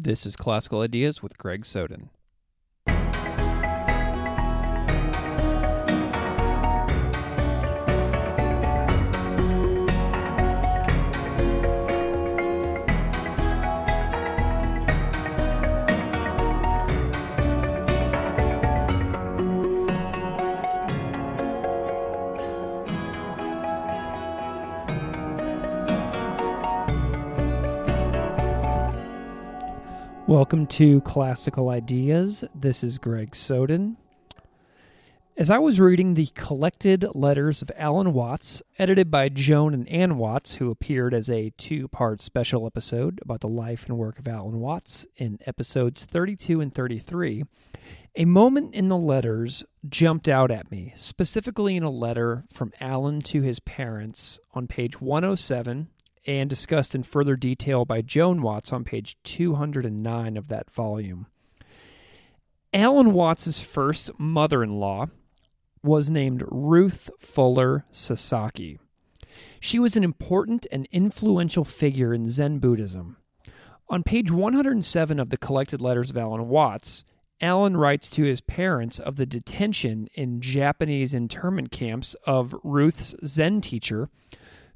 This is Classical Ideas with Greg Soden. Welcome to Classical Ideas. This is Greg Soden. As I was reading the collected letters of Alan Watts, edited by Joan and Ann Watts, who appeared as a two part special episode about the life and work of Alan Watts in episodes 32 and 33, a moment in the letters jumped out at me, specifically in a letter from Alan to his parents on page 107 and discussed in further detail by Joan Watts on page 209 of that volume. Alan Watts's first mother in law was named Ruth Fuller Sasaki. She was an important and influential figure in Zen Buddhism. On page 107 of the collected letters of Alan Watts, Alan writes to his parents of the detention in Japanese internment camps of Ruth's Zen teacher,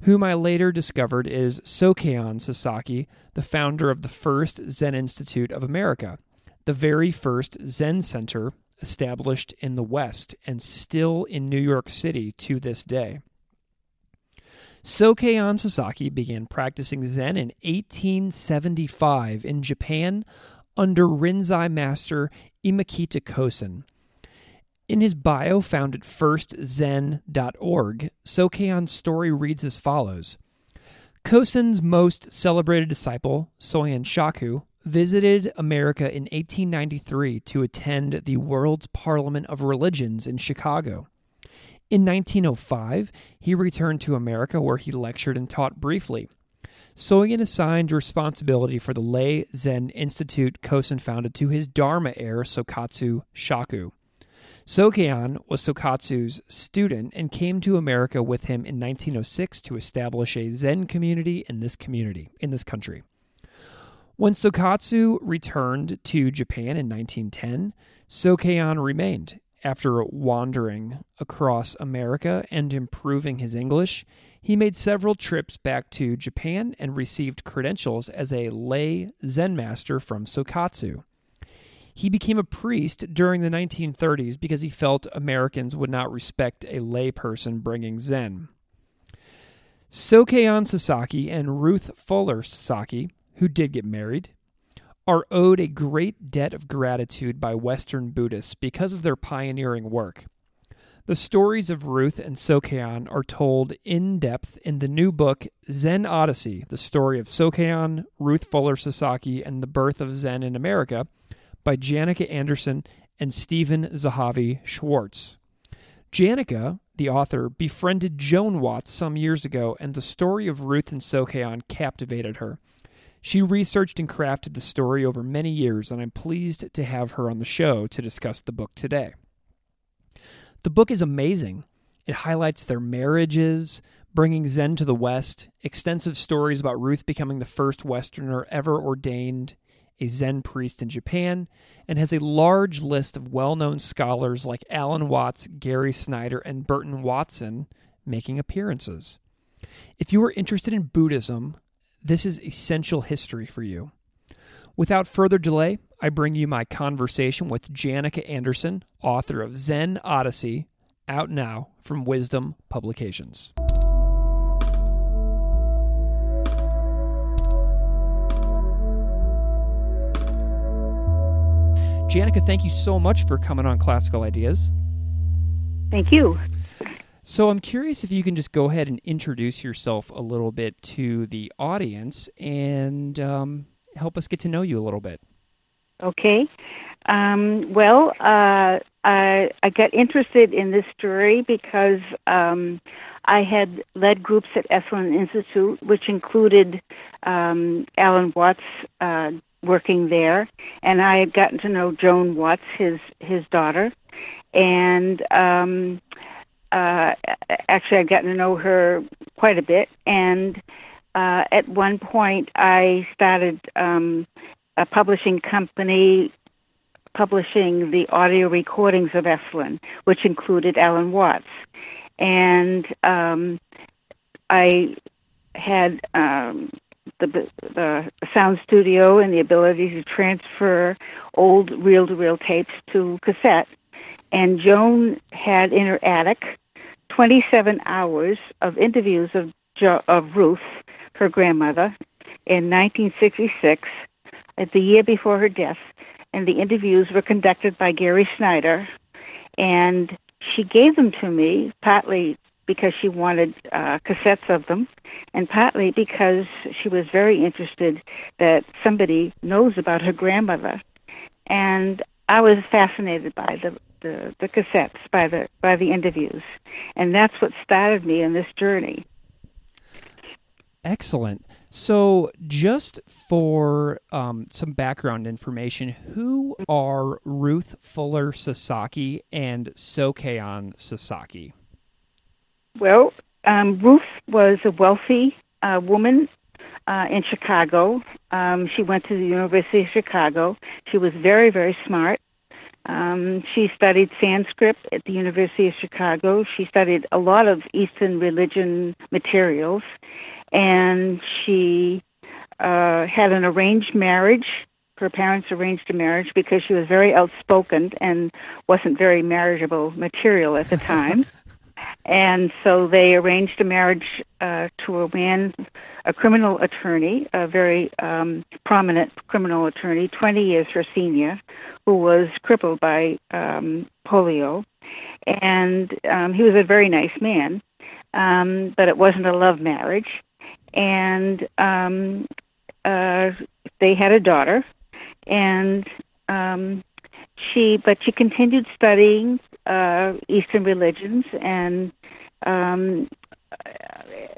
whom I later discovered is Sokei-an Sasaki, the founder of the first Zen Institute of America, the very first Zen center established in the West and still in New York City to this day. Sokei-an Sasaki began practicing Zen in 1875 in Japan under Rinzai master Imakita Kosen. In his bio found at firstzen.org, Sokei-an's story reads as follows Kosen's most celebrated disciple, Soyen Shaku, visited America in 1893 to attend the World's Parliament of Religions in Chicago. In 1905, he returned to America where he lectured and taught briefly. Soyen assigned responsibility for the Lay Zen Institute Kosen founded to his Dharma heir, Sokatsu Shaku. Sokei-an was Sokatsu's student and came to America with him in 1906 to establish a Zen community in this community, in this country. When Sokatsu returned to Japan in 1910, Sokei-an remained. After wandering across America and improving his English, he made several trips back to Japan and received credentials as a lay Zen master from Sokatsu. He became a priest during the 1930s because he felt Americans would not respect a layperson bringing Zen. Sokei-an Sasaki and Ruth Fuller Sasaki, who did get married, are owed a great debt of gratitude by Western Buddhists because of their pioneering work. The stories of Ruth and Sokei-an are told in depth in the new book Zen Odyssey, the story of Sokei-an, Ruth Fuller Sasaki, and the birth of Zen in America, by Janica Anderson and Stephen Zahavi Schwartz. Janica, the author, befriended Joan Watts some years ago, and the story of Ruth and Sokei-an captivated her. She researched and crafted the story over many years, and I'm pleased to have her on the show to discuss the book today. The book is amazing. It highlights their marriages, bringing Zen to the West, extensive stories about Ruth becoming the first Westerner ever ordained a Zen priest in Japan, and has a large list of well known scholars like Alan Watts, Gary Snyder, and Burton Watson making appearances. If you are interested in Buddhism, this is essential history for you. Without further delay, I bring you my conversation with Janica Anderson, author of Zen Odyssey, out now from Wisdom Publications. Janica, thank you so much for coming on Classical Ideas. Thank you. So I'm curious if you can just go ahead and introduce yourself a little bit to the audience and um, help us get to know you a little bit. Okay. Um, well, uh, I, I got interested in this story because um, I had led groups at Esalen Institute, which included um, Alan Watts uh, working there, and I had gotten to know Joan Watts, his his daughter, and um, uh, actually I'd gotten to know her quite a bit. And uh, at one point, I started um, a publishing company publishing the audio recordings of Esalen, which included Alan Watts. And um, I had um, the, the sound studio and the ability to transfer old reel to reel tapes to cassette. And Joan had in her attic 27 hours of interviews of, jo- of Ruth, her grandmother, in 1966, at the year before her death and the interviews were conducted by Gary Snyder. And she gave them to me partly because she wanted uh, cassettes of them, and partly because she was very interested that somebody knows about her grandmother. And I was fascinated by the, the, the cassettes, by the by the interviews, and that's what started me in this journey. Excellent. So, just for um, some background information, who are Ruth Fuller Sasaki and Sokei-an Sasaki? Well, um, Ruth was a wealthy uh, woman uh, in Chicago. Um, she went to the University of Chicago. She was very, very smart. Um, she studied Sanskrit at the University of Chicago. She studied a lot of Eastern religion materials and she uh, had an arranged marriage. Her parents arranged a marriage because she was very outspoken and wasn't very marriageable material at the time. And so they arranged a marriage uh, to a man, a criminal attorney, a very um, prominent criminal attorney, 20 years her senior, who was crippled by um, polio. And um, he was a very nice man, um, but it wasn't a love marriage and um, uh, they had a daughter, and um, she, but she continued studying uh, Eastern religions, and um,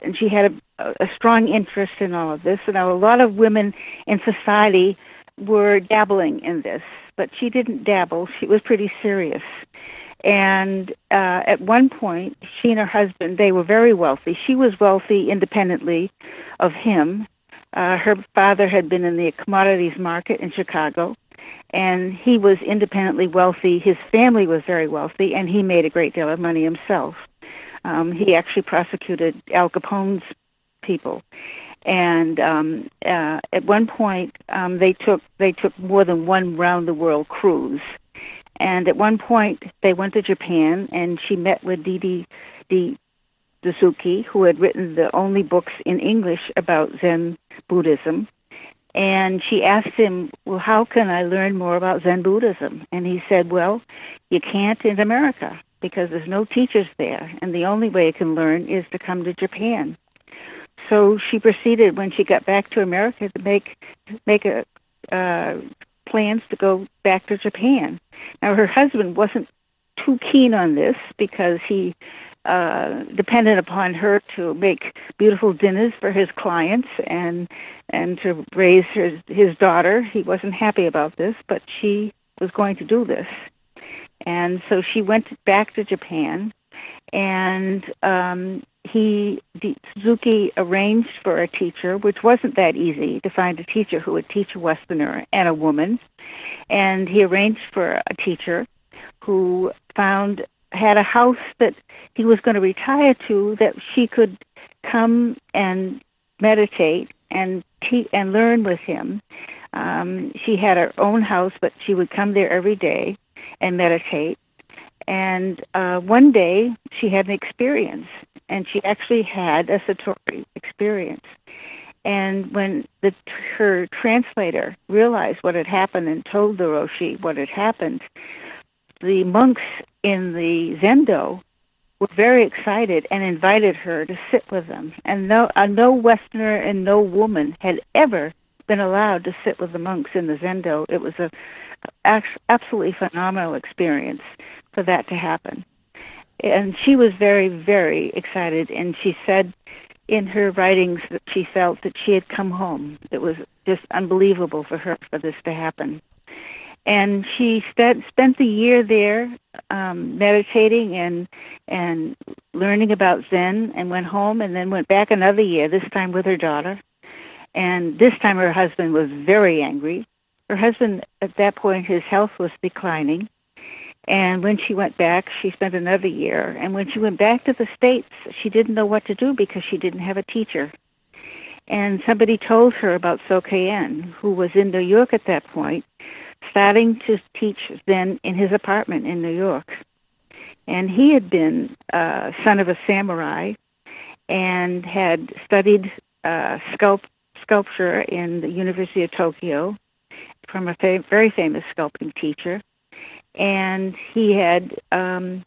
and she had a, a strong interest in all of this. And a lot of women in society were dabbling in this, but she didn't dabble. She was pretty serious. And uh, at one point, she and her husband, they were very wealthy. She was wealthy independently of him. Uh, her father had been in the commodities market in Chicago, and he was independently wealthy. His family was very wealthy, and he made a great deal of money himself. Um, he actually prosecuted Al Capone's people, and um, uh, at one point um, they took they took more than one round the world cruise and at one point, they went to Japan, and she met with Didi Di Suzuki, who had written the only books in English about Zen Buddhism. And she asked him, Well, how can I learn more about Zen Buddhism? And he said, Well, you can't in America because there's no teachers there, and the only way you can learn is to come to Japan. So she proceeded when she got back to America to make make a uh, plans to go back to Japan. Now, her husband wasn't too keen on this because he uh, depended upon her to make beautiful dinners for his clients and and to raise his his daughter. He wasn't happy about this, but she was going to do this, and so she went back to Japan, and um, he Suzuki arranged for a teacher, which wasn't that easy to find a teacher who would teach a Westerner and a woman, and he arranged for a teacher who found had a house that he was going to retire to that she could come and meditate and te- and learn with him. Um, she had her own house, but she would come there every day and meditate. And uh, one day she had an experience, and she actually had a Satori experience. And when the, her translator realized what had happened and told the Roshi what had happened, the monks in the Zendo were very excited and invited her to sit with them. And no, uh, no Westerner and no woman had ever been allowed to sit with the monks in the zendo. It was a, a absolutely phenomenal experience for that to happen. And she was very, very excited, and she said in her writings that she felt that she had come home. It was just unbelievable for her for this to happen. And she spent spent the year there um, meditating and and learning about Zen, and went home, and then went back another year. This time with her daughter, and this time her husband was very angry. Her husband, at that point, his health was declining, and when she went back, she spent another year. And when she went back to the States, she didn't know what to do because she didn't have a teacher. And somebody told her about Soka who was in New York at that point, starting to teach Zen in his apartment in New York. And he had been uh, son of a samurai and had studied uh, sculpt, sculpture in the University of Tokyo from a fa- very famous sculpting teacher and he had um,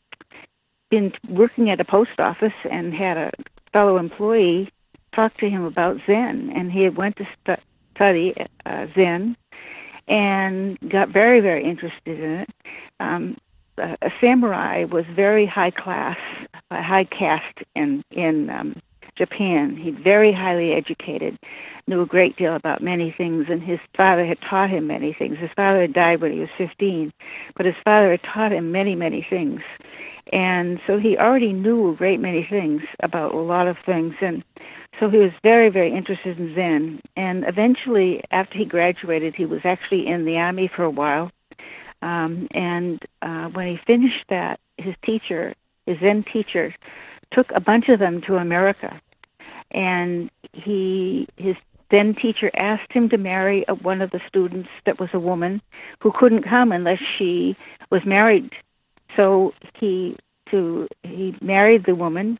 been working at a post office and had a fellow employee talk to him about Zen, and he had went to stu- study uh, Zen and got very, very interested in it. Um, a, samurai was very high class, high caste in in um, Japan. He's very highly educated, knew a great deal about many things, and his father had taught him many things. His father had died when he was 15, but his father had taught him many, many things. And so he already knew a great many things about a lot of things. And so he was very, very interested in Zen. And eventually, after he graduated, he was actually in the army for a while. Um, and uh, when he finished that, his teacher, his Zen teacher, took a bunch of them to America and he his then teacher asked him to marry a, one of the students that was a woman who couldn't come unless she was married. So he to he married the woman,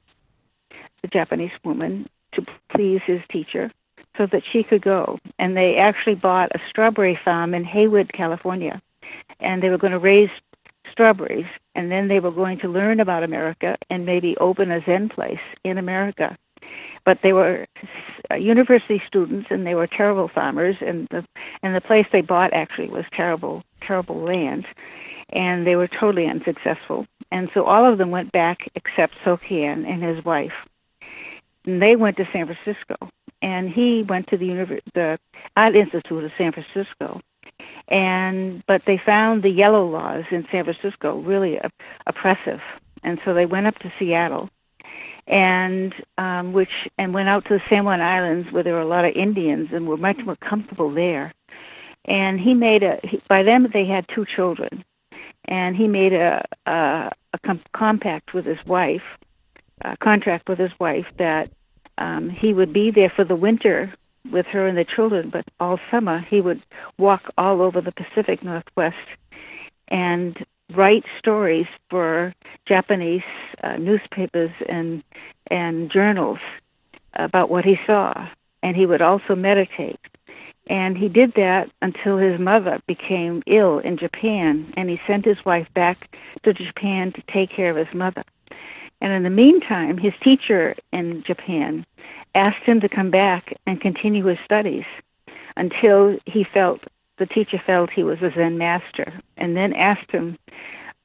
the Japanese woman, to please his teacher, so that she could go. And they actually bought a strawberry farm in Hayward, California, and they were going to raise strawberries, and then they were going to learn about America and maybe open a Zen place in America. But they were university students and they were terrible farmers. And the and the place they bought actually was terrible terrible land. And they were totally unsuccessful. And so all of them went back except Sokei-an and his wife and they went to San Francisco. And he went to the Univ- the Art Institute of San Francisco. And but they found the yellow laws in San Francisco really op- oppressive. And so they went up to Seattle. And um, which and went out to the San Juan Islands where there were a lot of Indians and were much more comfortable there. And he made a he, by them they had two children, and he made a a, a com- compact with his wife, a contract with his wife that um, he would be there for the winter with her and the children, but all summer he would walk all over the Pacific Northwest and write stories for Japanese uh, newspapers and and journals about what he saw, and he would also meditate. And he did that until his mother became ill in Japan, and he sent his wife back to Japan to take care of his mother. And in the meantime, his teacher in Japan asked him to come back and continue his studies until he felt the teacher felt he was a Zen master, and then asked him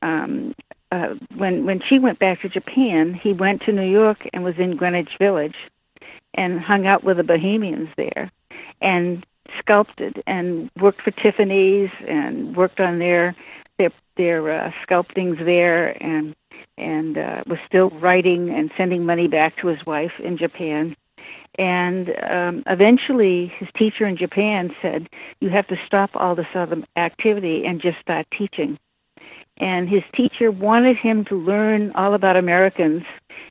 um, uh, when when she went back to Japan, he went to New York and was in Greenwich Village, and hung out with the Bohemians there, and sculpted and worked for Tiffany's and worked on their their their uh, sculptings there, and and uh, was still writing and sending money back to his wife in Japan. And um, eventually, his teacher in Japan said, "You have to stop all this other activity and just start teaching." And his teacher wanted him to learn all about Americans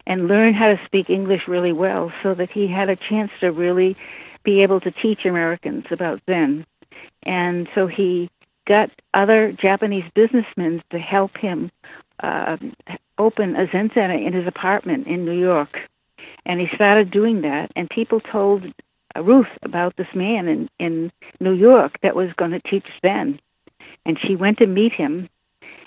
and learn how to speak English really well, so that he had a chance to really be able to teach Americans about Zen. And so he got other Japanese businessmen to help him uh, open a Zen center in his apartment in New York and he started doing that and people told uh, Ruth about this man in in New York that was going to teach Zen and she went to meet him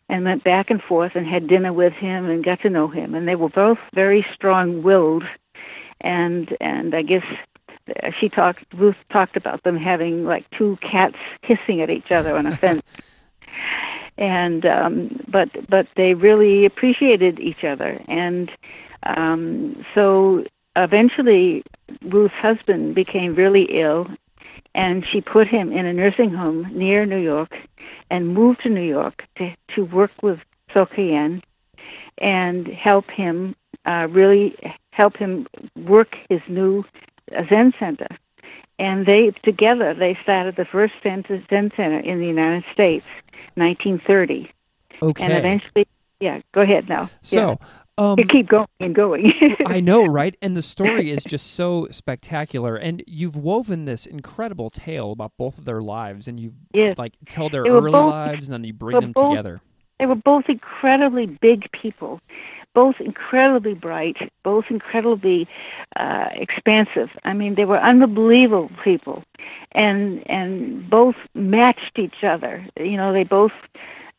and went back and forth and had dinner with him and got to know him and they were both very strong willed and and I guess uh, she talked. Ruth talked about them having like two cats hissing at each other on a fence. and um, but but they really appreciated each other, and um, so eventually Ruth's husband became really ill, and she put him in a nursing home near New York, and moved to New York to to work with Soka and help him uh, really help him work his new Zen center. And they together they started the first Zen center in the United States, 1930. Okay. And eventually, yeah. Go ahead now. So. Yeah. Um, you keep going and going. I know, right? And the story is just so spectacular. And you've woven this incredible tale about both of their lives, and you yes. like tell their early both- lives, and then you bring them both- together. They were both incredibly big people, both incredibly bright, both incredibly uh, expansive. I mean, they were unbelievable people, and and both matched each other. You know, they both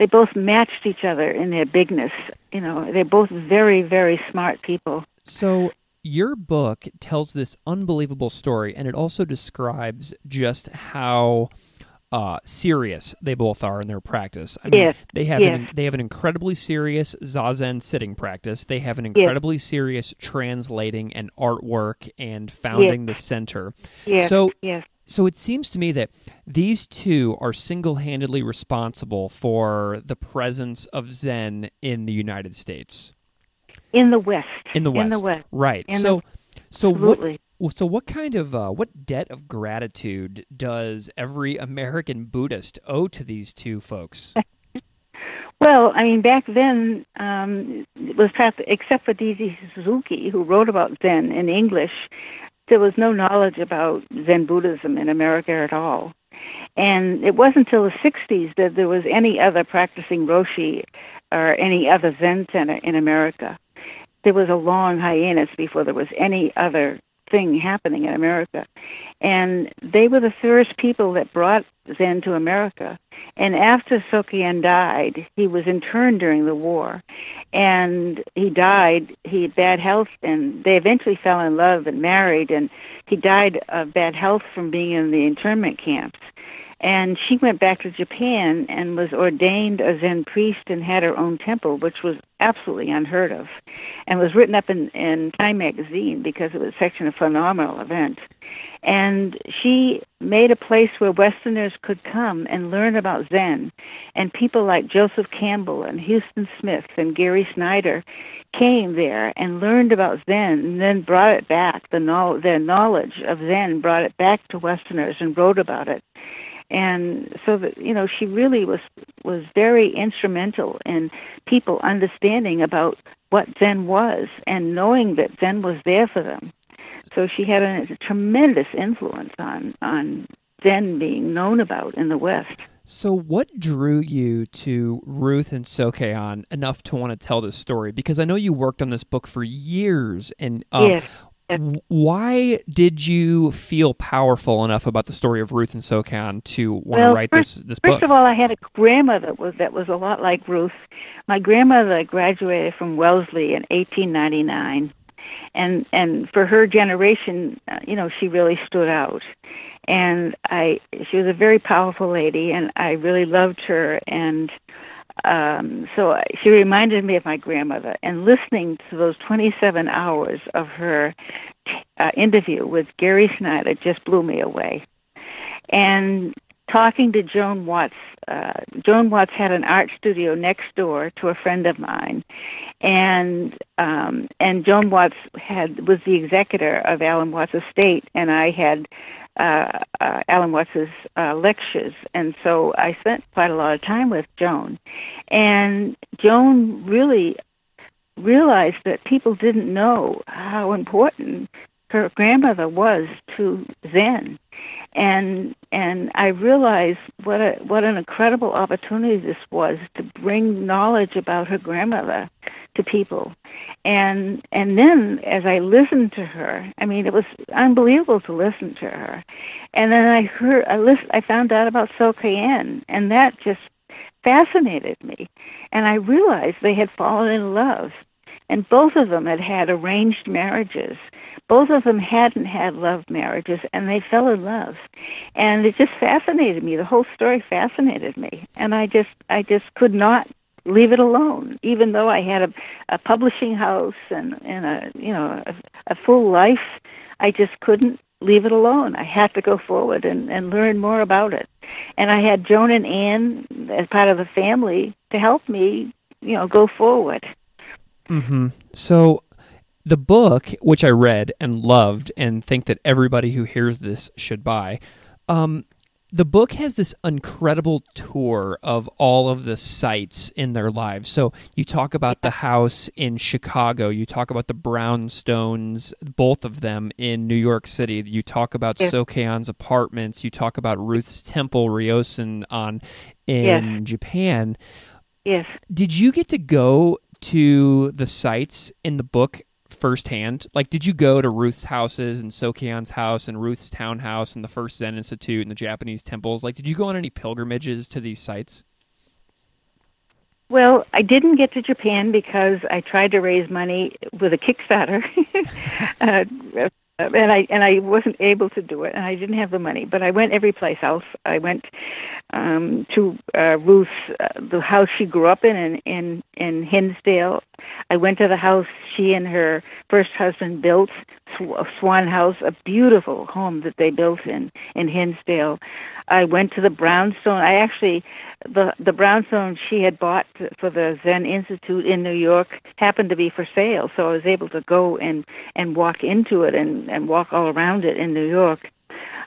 they both matched each other in their bigness. You know, they're both very very smart people. So your book tells this unbelievable story, and it also describes just how uh, serious they both are in their practice. I mean, Yes, they have yes. an, they have an incredibly serious zazen sitting practice. They have an incredibly serious translating and artwork and founding the center. Yes, So yes, so it seems to me that these two are single-handedly responsible for the presence of Zen in the United States. in the West. In the West. In the West. Right. In so so what Absolutely. well, so what kind of uh, what debt of gratitude does every American Buddhist owe to these two folks? Well, I mean, back then, um, it was except for D.Z. Suzuki, who wrote about Zen in English, there was no knowledge about Zen Buddhism in America at all. And it wasn't until the 60s that there was any other practicing Roshi or any other Zen center in America. There was a long hiatus before there was any other thing happening in America. And they were the first people that brought Zen to America. And after Sokei-an died, he was interned during the war, and he died. He had bad health, and they eventually fell in love and married. And he died of bad health from being in the internment camps. And she went back to Japan and was ordained a Zen priest and had her own temple, which was absolutely unheard of, and was written up in, in Time magazine because it was such a phenomenal event. And she made a place where Westerners could come and learn about Zen. And people like Joseph Campbell and Huston Smith and Gary Snyder came there and learned about Zen and then brought it back. The knowl- their knowledge of Zen brought it back to Westerners and wrote about it. And so that you know, she really was was very instrumental in people understanding about what Zen was and knowing that Zen was there for them. So she had a, a tremendous influence on on Zen being known about in the West. So what drew you to Ruth and Sokei-an enough to want to tell this story? Because I know you worked on this book for years, and um, Yes. Why did you feel powerful enough about the story of Ruth and Sokei-an to want to write first- this this First of all, I had a grandmother was that was a lot like Ruth. My grandmother graduated from Wellesley in 1899, and and for her generation, uh, you know, she really stood out. And I, she was a very powerful lady, and I really loved her. And um, so she reminded me of my grandmother. And listening to those 27 hours of her uh, interview with Gary Snyder just blew me away. And talking to Joan Watts, uh, Joan Watts had an art studio next door to a friend of mine, and um, and Joan Watts had was the executor of Alan Watts' estate, and I had uh, uh, Alan Watts's uh, lectures, and so I spent quite a lot of time with Joan, and Joan really realized that people didn't know how important her grandmother was to Zen, and and I realized what a what an incredible opportunity this was to bring knowledge about her grandmother to people, and and then as I listened to her, I mean it was unbelievable to listen to her, and then I heard I list I found out about Sokei-an, and that just fascinated me, and I realized they had fallen in love, and both of them had had arranged marriages both of them hadn't had love marriages, and they fell in love, and it just fascinated me. The whole story fascinated me, and I just I just could not leave it alone, even though I had a, a publishing house and and a you know a, a full life. I just couldn't leave it alone. I had to go forward and, and learn more about it. And I had Joan and Anne as part of the family to help me, you know, go forward. Mm-hmm. So the book, which I read and loved and think that everybody who hears this should buy, um, the book has this incredible tour of all of the sites in their lives. So you talk about the house in Chicago, you talk about the brownstones, both of them in New York City. You talk about. Sokei-an's apartments. You talk about Ruth's temple, Ryosan, on in yes. Japan. Yes. Did you get to go to the sites in the book firsthand? Like, did you go to Ruth's houses and Sokei-an's house and Ruth's townhouse and the First Zen Institute and the Japanese temples? Like, did you go on any pilgrimages to these sites? Well, I didn't get to Japan because I tried to raise money with a Kickstarter. uh, and I and I wasn't able to do it, and I didn't have the money. But I went every place else. I went um, to uh, Ruth's, uh, the house she grew up in, in in in Hinsdale. I went to the house she and her first husband built, Swan House, a beautiful home that they built in in Hinsdale. I went to the brownstone. I actually the the brownstone she had bought for the Zen Institute in New York happened to be for sale, so I was able to go and and walk into it and and walk all around it in New York.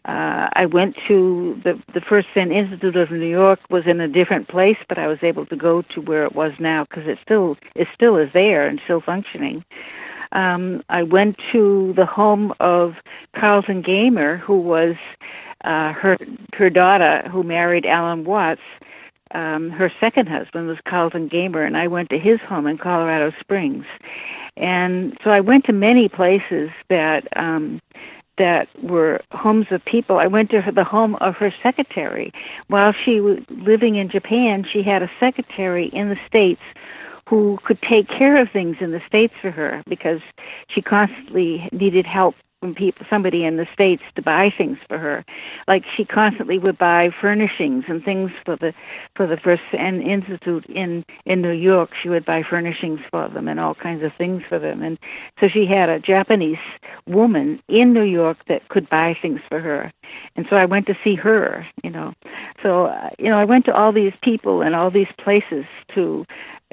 Uh, I went to the the first Zen Institute of New York was in a different place, but I was able to go to where it was now because it still it still is there and still functioning. Um, I went to the home of Carlton Gamer, who was uh, her her daughter, who married Alan Watts. Um, her second husband was Carlton Gamer, and I went to his home in Colorado Springs. And so I went to many places that um, that were homes of people. I went to the home of her secretary. While she was living in Japan, she had a secretary in the States who could take care of things in the States for her because she constantly needed help from people somebody in the states to buy things for her. Like she constantly would buy furnishings and things for the for the first and institute in in new york she would buy furnishings for them and all kinds of things for them. And so she had a japanese woman in new york that could buy things for her. And so i went to see her you know. So uh, you know i went to all these people and all these places to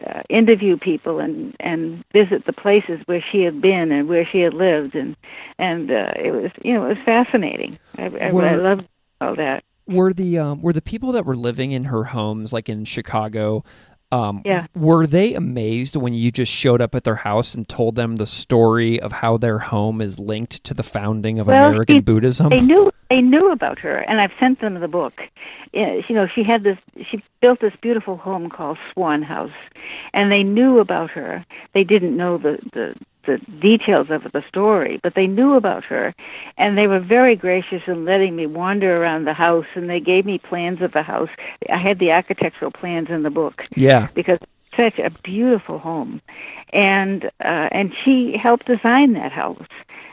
uh, interview people and and visit the places where she had been and where she had lived and and uh, it was you know it was fascinating. I, I, were, I loved all that. Were the um, were the people that were living in her homes like in Chicago? Um, yeah. Were they amazed when you just showed up at their house and told them the story of how their home is linked to the founding of well, American Buddhism? They knew they knew about her, and I've sent them the book. You know, she had this. She built this beautiful home called Swan House, and they knew about her. They didn't know the the the details of the story, but they knew about her, and they were very gracious in letting me wander around the house, and they gave me plans of the house. I had the architectural plans in the book. Yeah, because such a beautiful home, and uh, and she helped design that house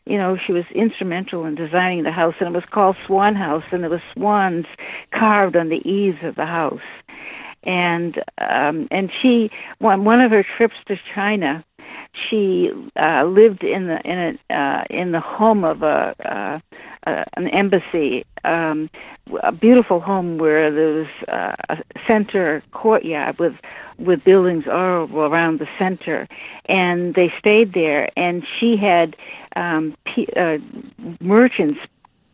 you know, she was instrumental in designing the house, and it was called Swan House, and there were swans carved on the eaves of the house. And um, and she, on one of her trips to China, she uh, lived in the in a uh, in the home of a uh, uh, an embassy, um, a beautiful home where there was uh, a center courtyard with with buildings all around the center, and they stayed there. And she had um, p- uh, merchants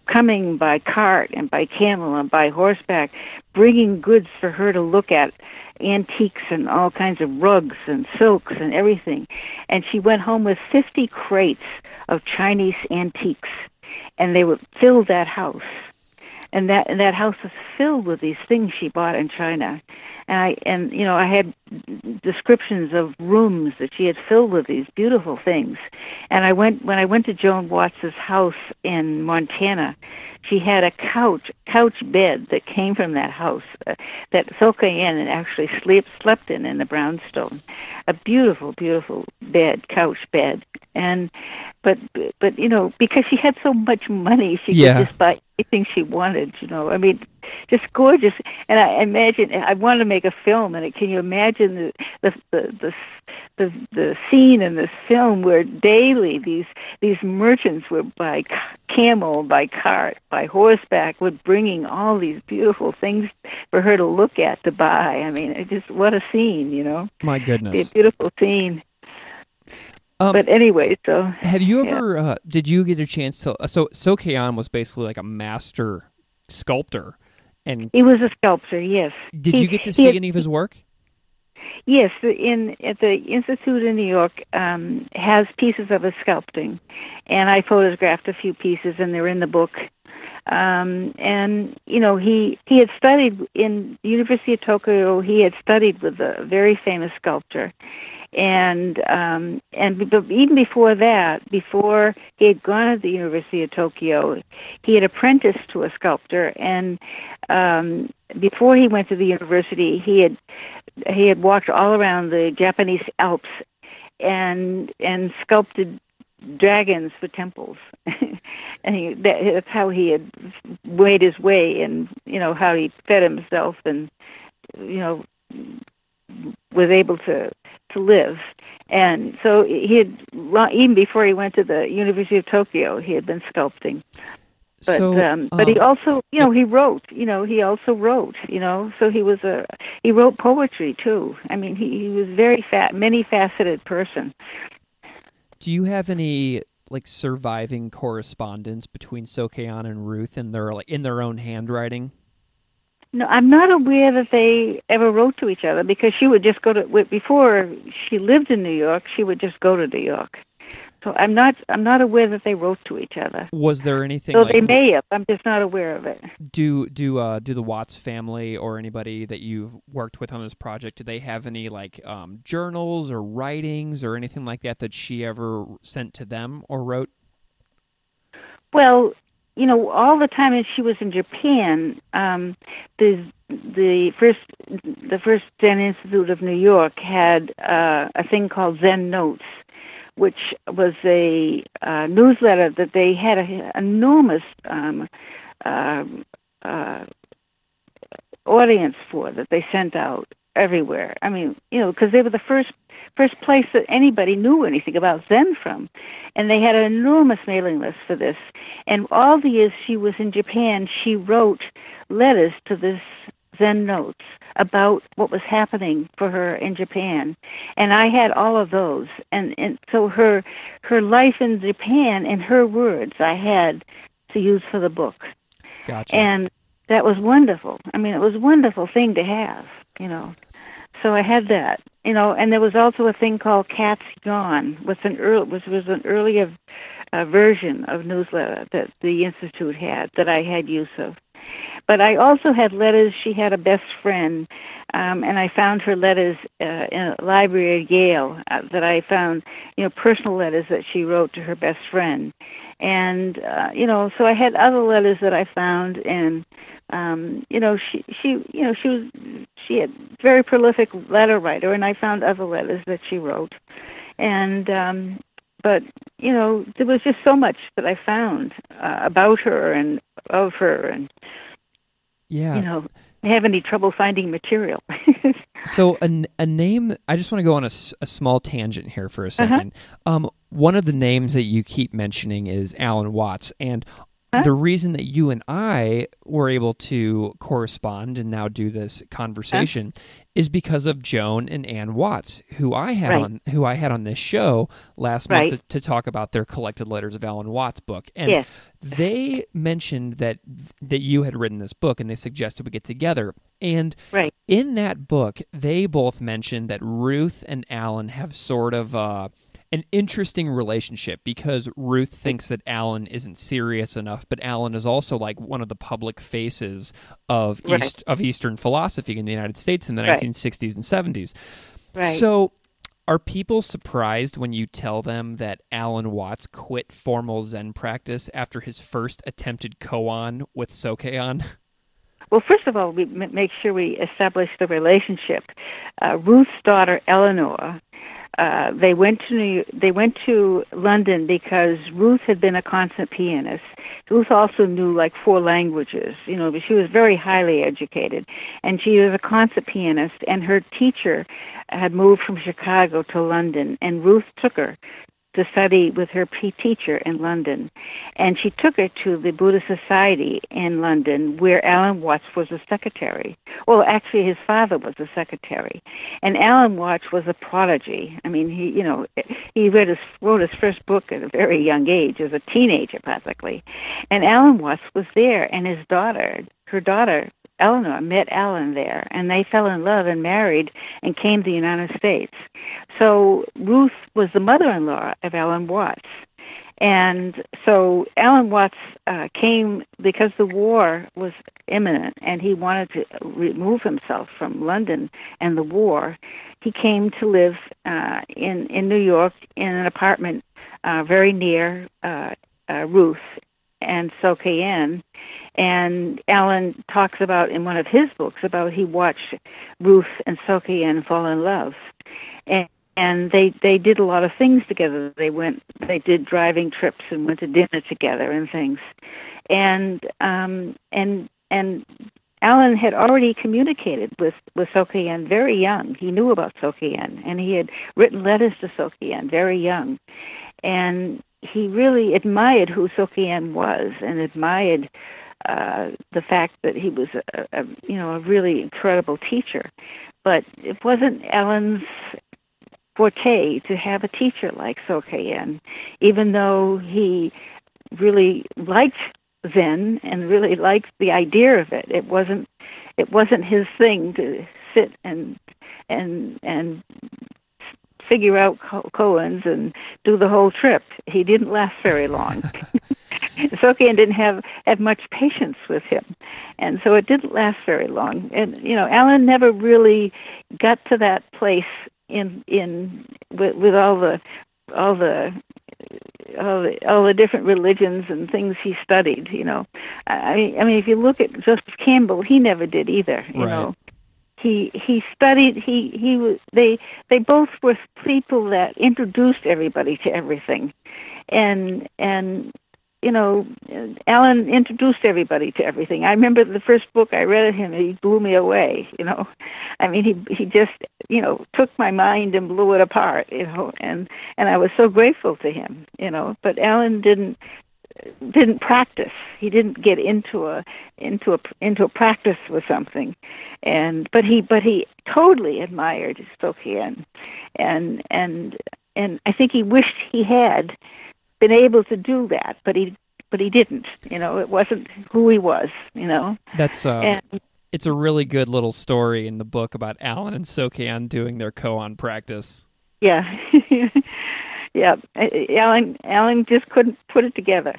coming by cart and by camel and by horseback, bringing goods for her to look at, antiques and all kinds of rugs and silks and everything. And she went home with 50 crates of Chinese antiques, and they would fill that house. And that and that house is filled with these things she bought in China and I and you know I had descriptions of rooms that she had filled with these beautiful things. And I went when I went to Joan Watts's house in Montana. She had a couch couch bed that came from that house uh, that Sokei-an and actually slept slept in in the brownstone. A beautiful, beautiful bed, couch bed, and but but you know because she had so much money, she Yeah. could just buy anything she wanted. You know, I mean, just gorgeous. And I imagine I want to make a film, and can you imagine the the the the the, the scene in this film where daily these these merchants were by camel, by cart, by horseback, were bringing all these beautiful things for her to look at to buy. I mean, it just what a scene, you know, My goodness. a beautiful scene. Um, but anyway, so Have you Yeah. ever? Uh, did you get a chance to? Uh, so So Sokei-an was basically like a master sculptor, and he was a sculptor. Yes. did He- you get to see had- any of his work? Yes, the- in at the Institute in New York um, has pieces of his sculpting, and I photographed a few pieces, and they're in the book. Um, and you know, he he had studied in the University of Tokyo. He had studied with a very famous sculptor, and um, and even before that, before he had gone to the University of Tokyo, he had apprenticed to a sculptor, and um, before he went to the university, he had he had walked all around the Japanese Alps and and sculpted dragons for temples, and he, that, that's how he had made his way, and you know how he fed himself, and you know was able to to live. And so he had even before he went to the University of Tokyo, he had been sculpting but so, um, but he um, also you know he wrote you know he also wrote you know so he was a he wrote poetry too i mean he he was very fat many faceted person do you have any like surviving correspondence between Sokei-an and Ruth in their like in their own handwriting? No i'm not aware that they ever wrote to each other because she would just go to before she lived in new york she would just go to new york. So i'm not i'm not aware that they wrote to each other. Was there anything? so like, they may have i'm just not aware of it. Do do uh do the Watts family or anybody that you've worked with on this project do they have any like um journals or writings or anything like that that she ever sent to them or wrote? Well, you know, all the time that she was in Japan, um, the the first the first Zen Institute of New York had uh, a thing called Zen Notes, which was a uh, newsletter that they had an enormous um, uh, uh, audience for that they sent out everywhere. I mean, you know, because they were the first first place that anybody knew anything about Zen from, and they had an enormous mailing list for this. And all the years she was in Japan, she wrote letters to this Zen Notes about what was happening for her in Japan, and I had all of those. And and so her her life in Japan, and her words, I had to use for the book gotcha and that was wonderful. I mean, it was a wonderful thing to have, you know. So I had that, you know, and there was also a thing called Cat's Yawn, was an early was was an earlier uh, version of newsletter that the institute had that I had use of. But I also had letters. She had a best friend, um, and I found her letters uh, in a library at Yale uh, that I found, you know, personal letters that she wrote to her best friend, and uh, you know, so I had other letters that I found, and um, you know, she she you know she was she had very prolific letter writer, and I found other letters that she wrote, and um, but you know, there was just so much that I found uh, about her and of her, and yeah. you know, have any trouble finding material. So a, a name. I just want to go on a, a small tangent here for a 2nd Um, one of the names that you keep mentioning is Alan Watts, and Huh? the reason that you and I were able to correspond and now do this conversation is because of Joan and Ann Watts, who I had Right. on who I had on this show last Right. month to, to talk about their collected letters of Alan Watts book, and Yes. they mentioned that that you had written this book, and they suggested we get together, and right. in that book, they both mentioned that Ruth and Alan have sort of uh, an interesting relationship because Ruth thinks that Alan isn't serious enough, but Alan is also like one of the public faces of Right. East of Eastern philosophy in the United States in the Right. 1960s and 70s. Right. So, are people surprised when you tell them that Alan Watts quit formal Zen practice after his first attempted koan with Sokei-an? Well, first of all, we make sure we establish the relationship. Uh, Ruth's daughter Eleanor uh, they went to New, they went to London because Ruth had been a concert pianist. Ruth also knew like four languages, you know, but she was very highly educated, and she was a concert pianist. And her teacher had moved from Chicago to London, and Ruth took her to study with her teacher in London. And she took her to the Buddhist Society in London, where Alan Watts was a secretary. Well, actually, his father was a secretary. And Alan Watts was a prodigy. I mean, he, you know, he read his, wrote his first book at a very young age, as a teenager, practically. And Alan Watts was there, and his daughter, her daughter, Eleanor met Alan there, and they fell in love and married and came to the United States. So Ruth was the mother-in-law of Alan Watts, and so Alan Watts uh, came because the war was imminent, and he wanted to remove himself from London and the war. He came to live uh, in in New York in an apartment uh, very near uh, uh, Ruth and Inn and Alan talks about in one of his books about he watched Ruth and Sokei-an fall in love. And and they they did a lot of things together. They went they did driving trips and went to dinner together and things. And um and and Alan had already communicated with with Sokei-an very young. He knew about Sokei-an and he had written letters to Sokei-an very young. And he really admired who Sokei-an was and admired uh, the fact that he was a, a you know a really incredible teacher, but it wasn't Alan's forte to have a teacher like Sokei-an, even though he really liked Zen and really liked the idea of it. It wasn't it wasn't his thing to sit and and and figure out koans and do the whole trip. He didn't last very long. Sokei-an didn't have have much patience with him, and so it didn't last very long. And you know, Alan never really got to that place in in with, with all the all the all the all the different religions and things he studied. You know, I I mean, if you look at Joseph Campbell, he never did either. You right. know, he he studied he he they they both were people that introduced everybody to everything and and you know, Alan introduced everybody to everything. I remember the first book I read of him, he blew me away, you know. I mean, he he just, you know, took my mind and blew it apart, you know, and and I was so grateful to him, you know. But Alan didn't didn't practice. He didn't get into a into a into a practice with something, and but he but he totally admired Sokei-an, and and and I think he wished he had been able to do that, but he but he didn't. You know, it wasn't who he was. You know, that's uh, and, it's a really good little story in the book about Alan and Sokei-an doing their koan practice. Yeah, yeah. Alan Alan just couldn't put it together.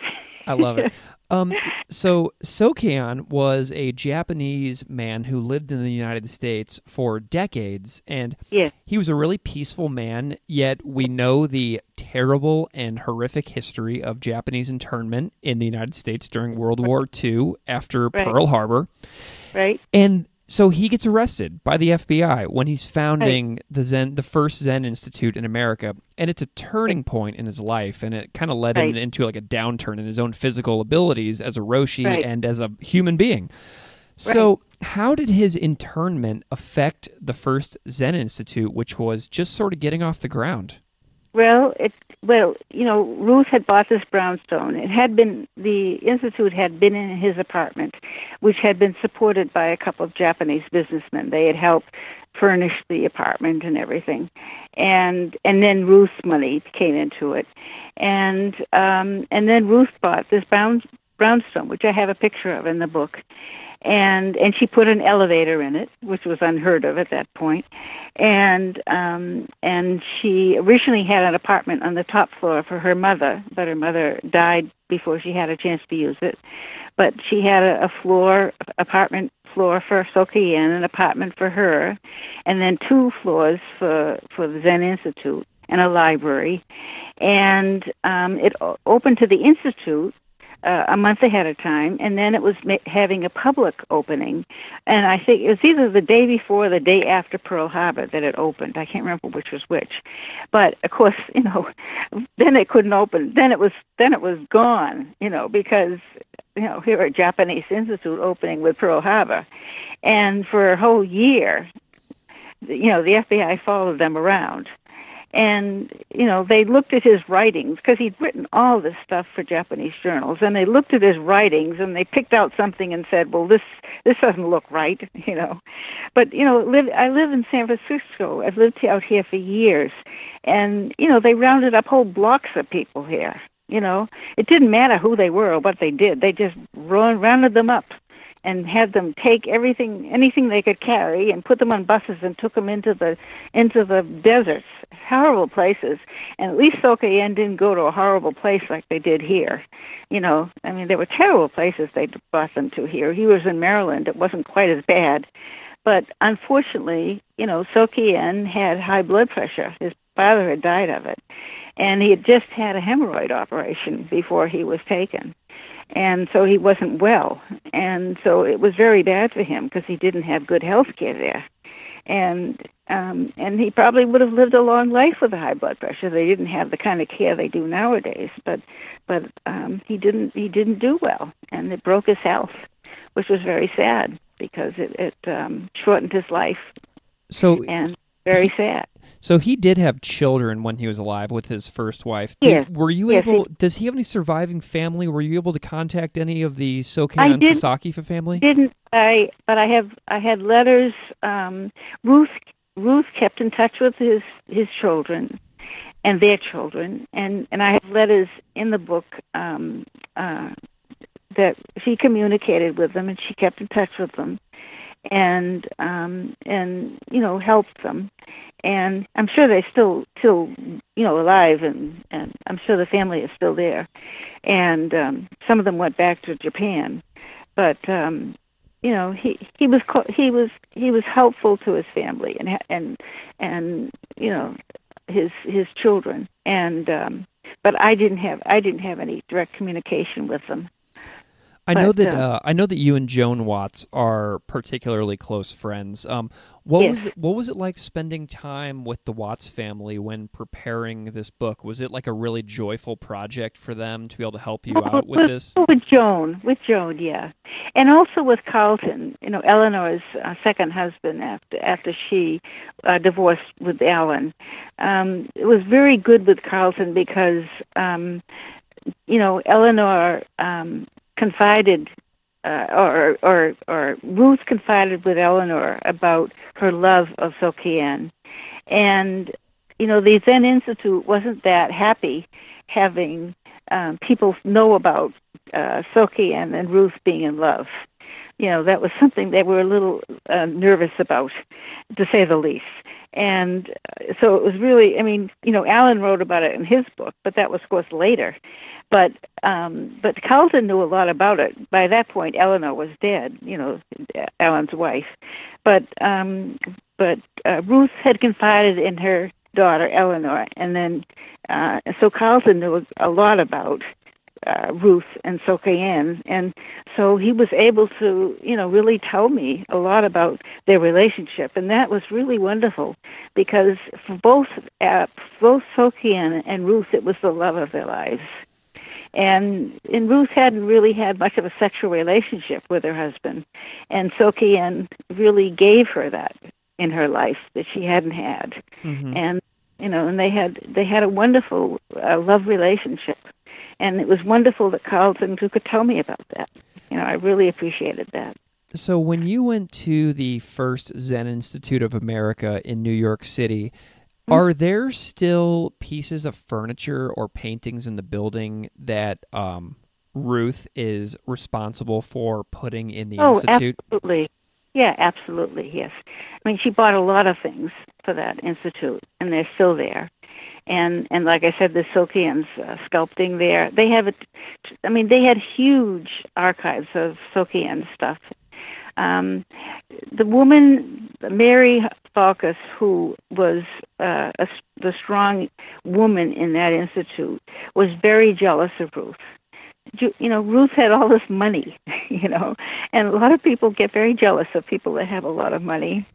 I love it. Um, so Sokei-an was a Japanese man who lived in the United States for decades, and yeah. he was a really peaceful man. Yet we know the terrible and horrific history of Japanese internment in the United States during World War II after right. Pearl Harbor. Right. And so he gets arrested by the FBI when he's founding right. the Zen, the first Zen Institute in America, and it's a turning point in his life, and it kind of led right. him into like a downturn in his own physical abilities as a roshi right. and as a human being. So, how did his internment affect the first Zen Institute, which was just sort of getting off the ground? Well, it well, you know, Ruth had bought this brownstone. It had been the institute had been in his apartment, which had been supported by a couple of Japanese businessmen. They had helped furnish the apartment and everything, and and then Ruth's money came into it, and um, and then Ruth bought this brown brownstone, which I have a picture of in the book, and and she put an elevator in it, which was unheard of at that point. And um and she originally had an apartment on the top floor for her mother, but her mother died before she had a chance to use it. But she had a, a floor apartment floor for Sokei-an, an apartment for her, and then two floors for for the Zen Institute and a library. And um it opened to the institute uh, a month ahead of time, and then it was ma- having a public opening. And I think it was either the day before, or the day after Pearl Harbor that it opened. I can't remember which was which, but of course, you know, then it couldn't open. Then it was then it was gone. You know, because you know here at Japanese Institute opening with Pearl Harbor, and for a whole year, you know, the FBI followed them around and you know they looked at his writings because he'd written all this stuff for Japanese journals, and they looked at his writings and they picked out something and said, "Well, this this doesn't look right," you know. But you know, live, I live in San Francisco. I've lived out here for years, and you know they rounded up whole blocks of people here. You know, it didn't matter who they were or what they did; they just rounded them up and had them take everything anything they could carry and put them on buses and took them into the into the deserts. Horrible places. And at least Soh Kay didn't go to a horrible place like they did here. You know i mean there were terrible places they brought them to here. He was in maryland. It wasn't quite as bad. But unfortunately you know Soh Kay had high blood pressure. His father had died of it. And he had just had a hemorrhoid operation before he was taken and so he wasn't well. And so it was very bad for him because he didn't have good health care there. And um and he probably would have lived a long life with a high blood pressure. They didn't have the kind of care they do nowadays. But but um he didn't he didn't do well. And it broke his health which was very sad because it it um shortened his life. So and very sad. So he did have children when he was alive with his first wife. Did, yes. Were you yes, able? He, does he have any surviving family? Were you able to contact any of the Sokei-an Sasaki family? Didn't I? But I have. I had letters. Um, Ruth. Ruth kept in touch with his his children and their children, and and I have letters in the book um, uh, that she communicated with them, and she kept in touch with them and um and you know help them. And i'm sure they're still still you know alive and and i'm sure the family is still there. And um some of them went back to japan. But um you know he he was he was he was helpful to his family and and and you know his his children. And um but i didn't have i didn't have any direct communication with them I know that uh, uh, I know that you and Joan Watts are particularly close friends. Um, what yes. was it, what was it like spending time with the Watts family when preparing this book? Was it like a really joyful project for them to be able to help you out with, with this? With Joan, with Joan, yeah, and also with Carlton. You know, Eleanor's uh, second husband after after she uh, divorced with Alan. Um, it was very good with Carlton because. Um, you know, Eleanor um, confided uh, or or or Ruth confided with Eleanor about her love of Soh Kay and you know the Zen Institute wasn't that happy having um, people know about uh, Soh Kay and Ruth being in love. You know that was something they were a little uh, nervous about, to say the least. And uh, so it was really, I mean, you know, Alan wrote about it in his book, but that was, of course, later. But um, but Carlton knew a lot about it. By that point, Eleanor was dead. You know, Alan's wife. But um, but uh, Ruth had confided in her daughter Eleanor, and then uh, so Carlton knew a lot about uh, Ruth and Soh Kay and so he was able to, you know, really tell me a lot about their relationship, and that was really wonderful because for both uh, both Soh Kay and Ruth, it was the love of their lives. And and Ruth hadn't really had much of a sexual relationship with her husband, and Soh Kay really gave her that in her life that she hadn't had, mm-hmm. and you know, and they had they had a wonderful uh, love relationship, and it was wonderful that Carlton who could tell me about that. You know, I really appreciated that. So when you went to the first Zen Institute of America in New York City, Mm-hmm. Are there still pieces of furniture or paintings in the building that um, Ruth is responsible for putting in the oh, institute? absolutely. Yeah, absolutely. Yes. I mean, she bought a lot of things for that institute, and they're still there. And and like I said, the Kay uh, sculpting there. They have it. I mean, they had huge archives of Kay stuff um, the woman, Mary Farkas, who was uh, a, the strong woman in that institute, was very jealous of Ruth. You know, Ruth had all this money, you know, and a lot of people get very jealous of people that have a lot of money.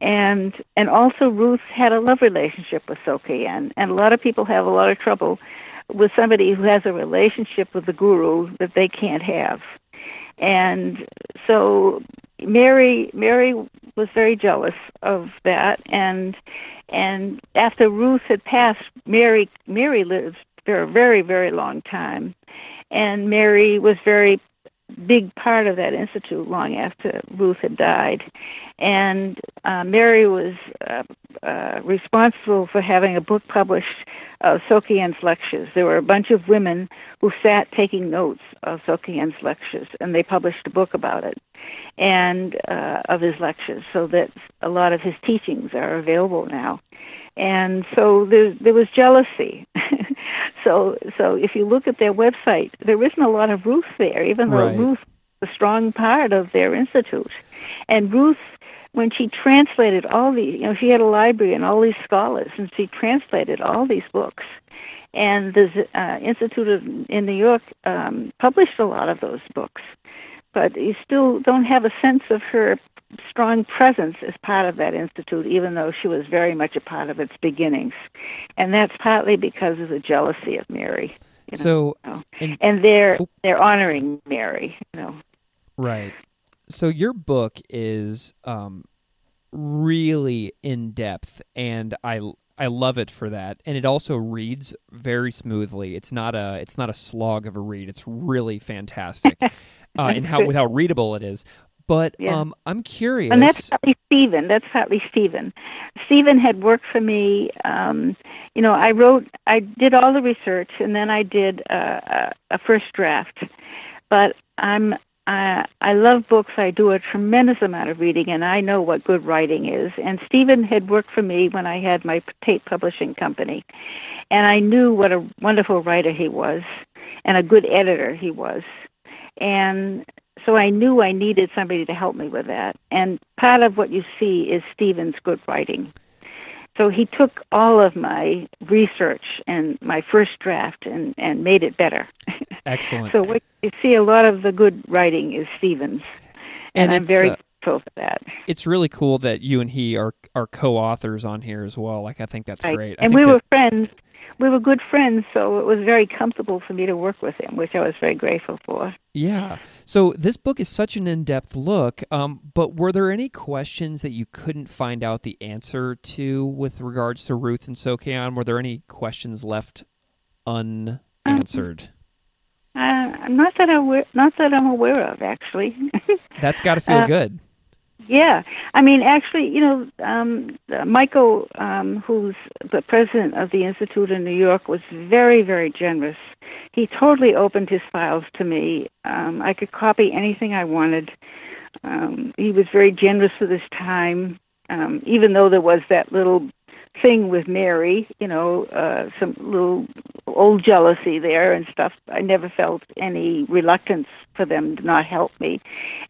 And and also Ruth had a love relationship with Sokei-an, and a lot of people have a lot of trouble with somebody who has a relationship with the guru that they can't have. And so Mary Mary was very jealous of that and and after Ruth had passed Mary Mary lived for a very very long time and Mary was very big part of that institute long after Ruth had died. And uh, Mary was uh, uh, responsible for having a book published of Sokei-an's lectures. There were a bunch of women who sat taking notes of Sokei-an's lectures, and they published a book about it and uh, of his lectures, so that a lot of his teachings are available now. And so there, there was jealousy. so, so if you look at their website, there isn't a lot of Ruth there, even though Right. Ruth was a strong part of their institute. And Ruth when she translated all these, you know, she had a library and all these scholars, and she translated all these books. And the uh, Institute of, in New York um, published a lot of those books, but you still don't have a sense of her strong presence as part of that institute, even though she was very much a part of its beginnings. And that's partly because of the jealousy of Mary. You know, So, so. and- and they're Oh. they're honoring Mary, you know. Right. So your book is um, really in depth, and I I love it for that. And it also reads very smoothly. It's not a it's not a slog of a read. It's really fantastic, uh, and how with how readable it is. But Yeah. um, I'm curious. And that's partly Stephen. That's partly Stephen. Stephen had worked for me. Um, you know, I wrote, I did all the research, and then I did uh, a, a first draft. But I'm, I, I love books. I do a tremendous amount of reading, and I know what good writing is. And Stephen had worked for me when I had my tape publishing company, and I knew what a wonderful writer he was, and a good editor he was. And so I knew I needed somebody to help me with that. And part of what you see is Stephen's good writing. So he took all of my research and my first draft and, and made it better. excellent. so what you see a lot of the good writing is Stephen's. And, And I'm very uh, grateful for that. it's really cool that you and he are are co-authors on here as well. Like I think that's Right. great. I And we that- were friends. We were good friends, so it was very comfortable for me to work with him, which I was very grateful for. Yeah. So this book is such an in-depth look. Um, but were there any questions that you couldn't find out the answer to with regards to Ruth and Sokei-an? Were there any questions left unanswered? Uh, not that I'm aware, not that I'm aware of, actually. That's got to feel Uh, good. Yeah, I mean, actually, you know, um, uh, Michael, um, who's the president of the Institute in New York, was very, very generous. He totally opened his files to me. Um, I could copy anything I wanted. Um, he was very generous with his time, um, even though there was that little thing with Mary, you know, uh, some little old jealousy there and stuff. I never felt any reluctance for them to not help me.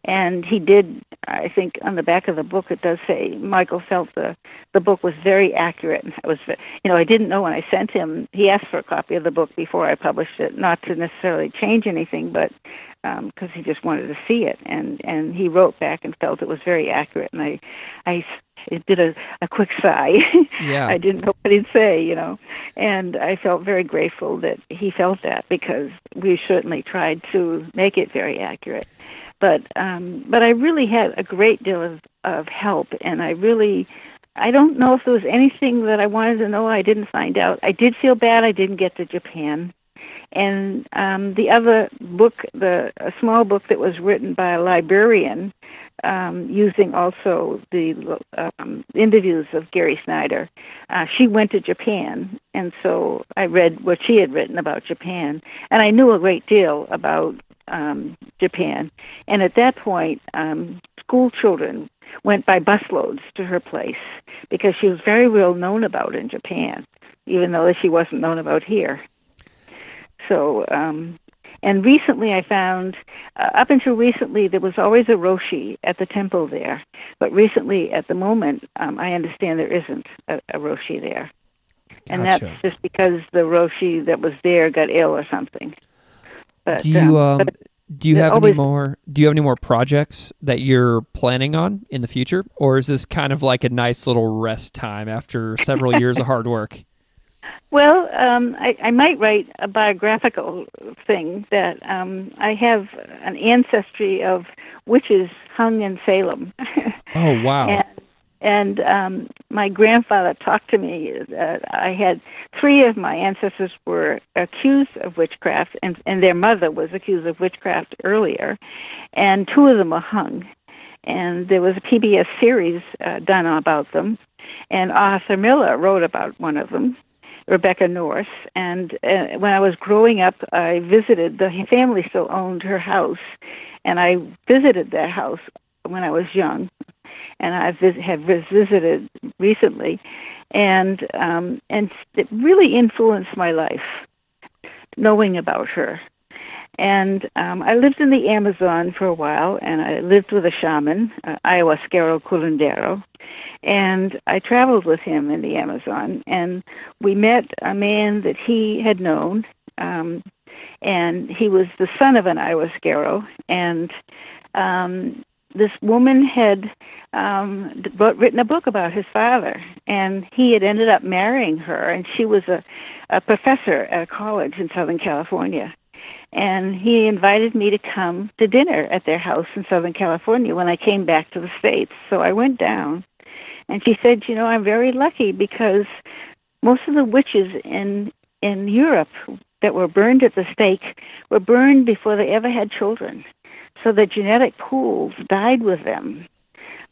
And he did, I think, on the back of the book it does say Michael felt the the book was very accurate. And I was, you know, I didn't know when I sent him. He asked for a copy of the book before I published it, not to necessarily change anything, but because he just wanted to see it. And and he wrote back and felt it was very accurate. And I, I it did a, a quick sigh. Yeah. I didn't know what he'd say, you know. And I felt very grateful that he felt that because we certainly tried to make it very accurate. But um but I really had a great deal of, of help and I really I don't know if there was anything that I wanted to know I didn't find out. I did feel bad I didn't get to Japan. And um the other book, the a small book that was written by a librarian um, using also the um, interviews of Gary Snyder. Uh, she went to Japan, and so I read what she had written about Japan, and I knew a great deal about um, Japan. And at that point, um, school children went by busloads to her place because she was very well known about in Japan, even though she wasn't known about here. So, um, and recently I found, uh, up until recently, there was always a Roshi at the temple there. But recently, at the moment, um, I understand there isn't a, a Roshi there. And Gotcha. that's just because the Roshi that was there got ill or something. But, do you um, um, but do you have any more do you have any more projects that you're planning on in the future or is this kind of like a nice little rest time after several years of hard work Well, um, I, I might write a biographical thing that um, I have an ancestry of witches hung in Salem. oh wow and and um, my grandfather talked to me that I had three of my ancestors were accused of witchcraft, and, and their mother was accused of witchcraft earlier, and two of them were hung. And there was a PBS series uh, done about them, and Arthur Miller wrote about one of them. Rebecca Nurse, and uh, when I was growing up, I visited. The family still owned her house, and I visited that house when I was young, and I vis- have vis- visited recently, and um, and it really influenced my life, knowing about her. And um, I lived in the Amazon for a while, and I lived with a shaman, uh, Ayahuasquero Curandero, and I traveled with him in the Amazon, and we met a man that he had known, um, and he was the son of an Ayahuasquero, and um, this woman had um, written a book about his father, and he had ended up marrying her, and she was a, a professor at a college in Southern California. And he invited me to come to dinner at their house in Southern California when I came back to the States. So I went down, and she said, "You know, I'm very lucky because most of the witches in in Europe that were burned at the stake were burned before they ever had children. So the genetic pools died with them.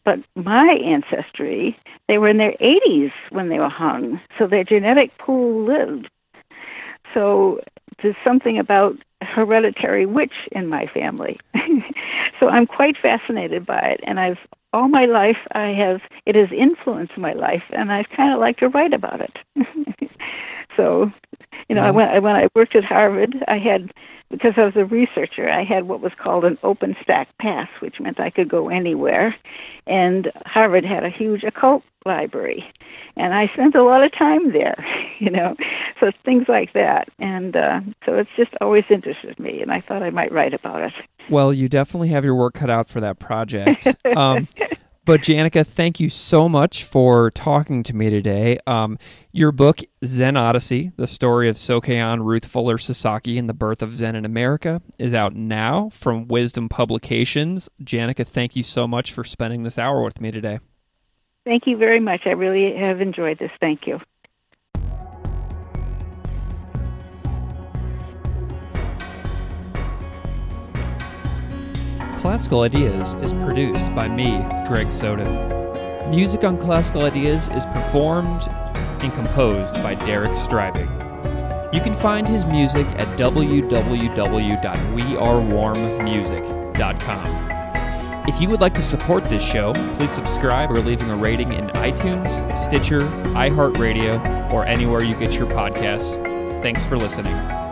But my ancestry, they were in their 80s when they were hung, so their genetic pool lived. So there's something about hereditary witch in my family. so I'm quite fascinated by it, and I've all my life I have it has influenced my life, and I've kind of like to write about it. so, you know, I Well- when when I worked at Harvard, I had because I was a researcher, I had what was called an open stack pass, which meant I could go anywhere. And Harvard had a huge occult library, and I spent a lot of time there, you know. So things like that, and uh, so it's just always interested me, and I thought I might write about it. Well, you definitely have your work cut out for that project. Um, but Janica, thank you so much for talking to me today. Um, your book, Zen Odyssey, the story of Sokei-an Ruth Fuller Sasaki and the birth of Zen in America, is out now from Wisdom Publications. Janica, thank you so much for spending this hour with me today. Thank you very much. I really have enjoyed this. Thank you. Classical Ideas is produced by me, Greg Soda. Music on Classical Ideas is performed and composed by Derek Strybing. You can find his music at www.wearewarmmusic.com. If you would like to support this show, please subscribe or leaving a rating in iTunes, Stitcher, iHeartRadio, or anywhere you get your podcasts. Thanks for listening.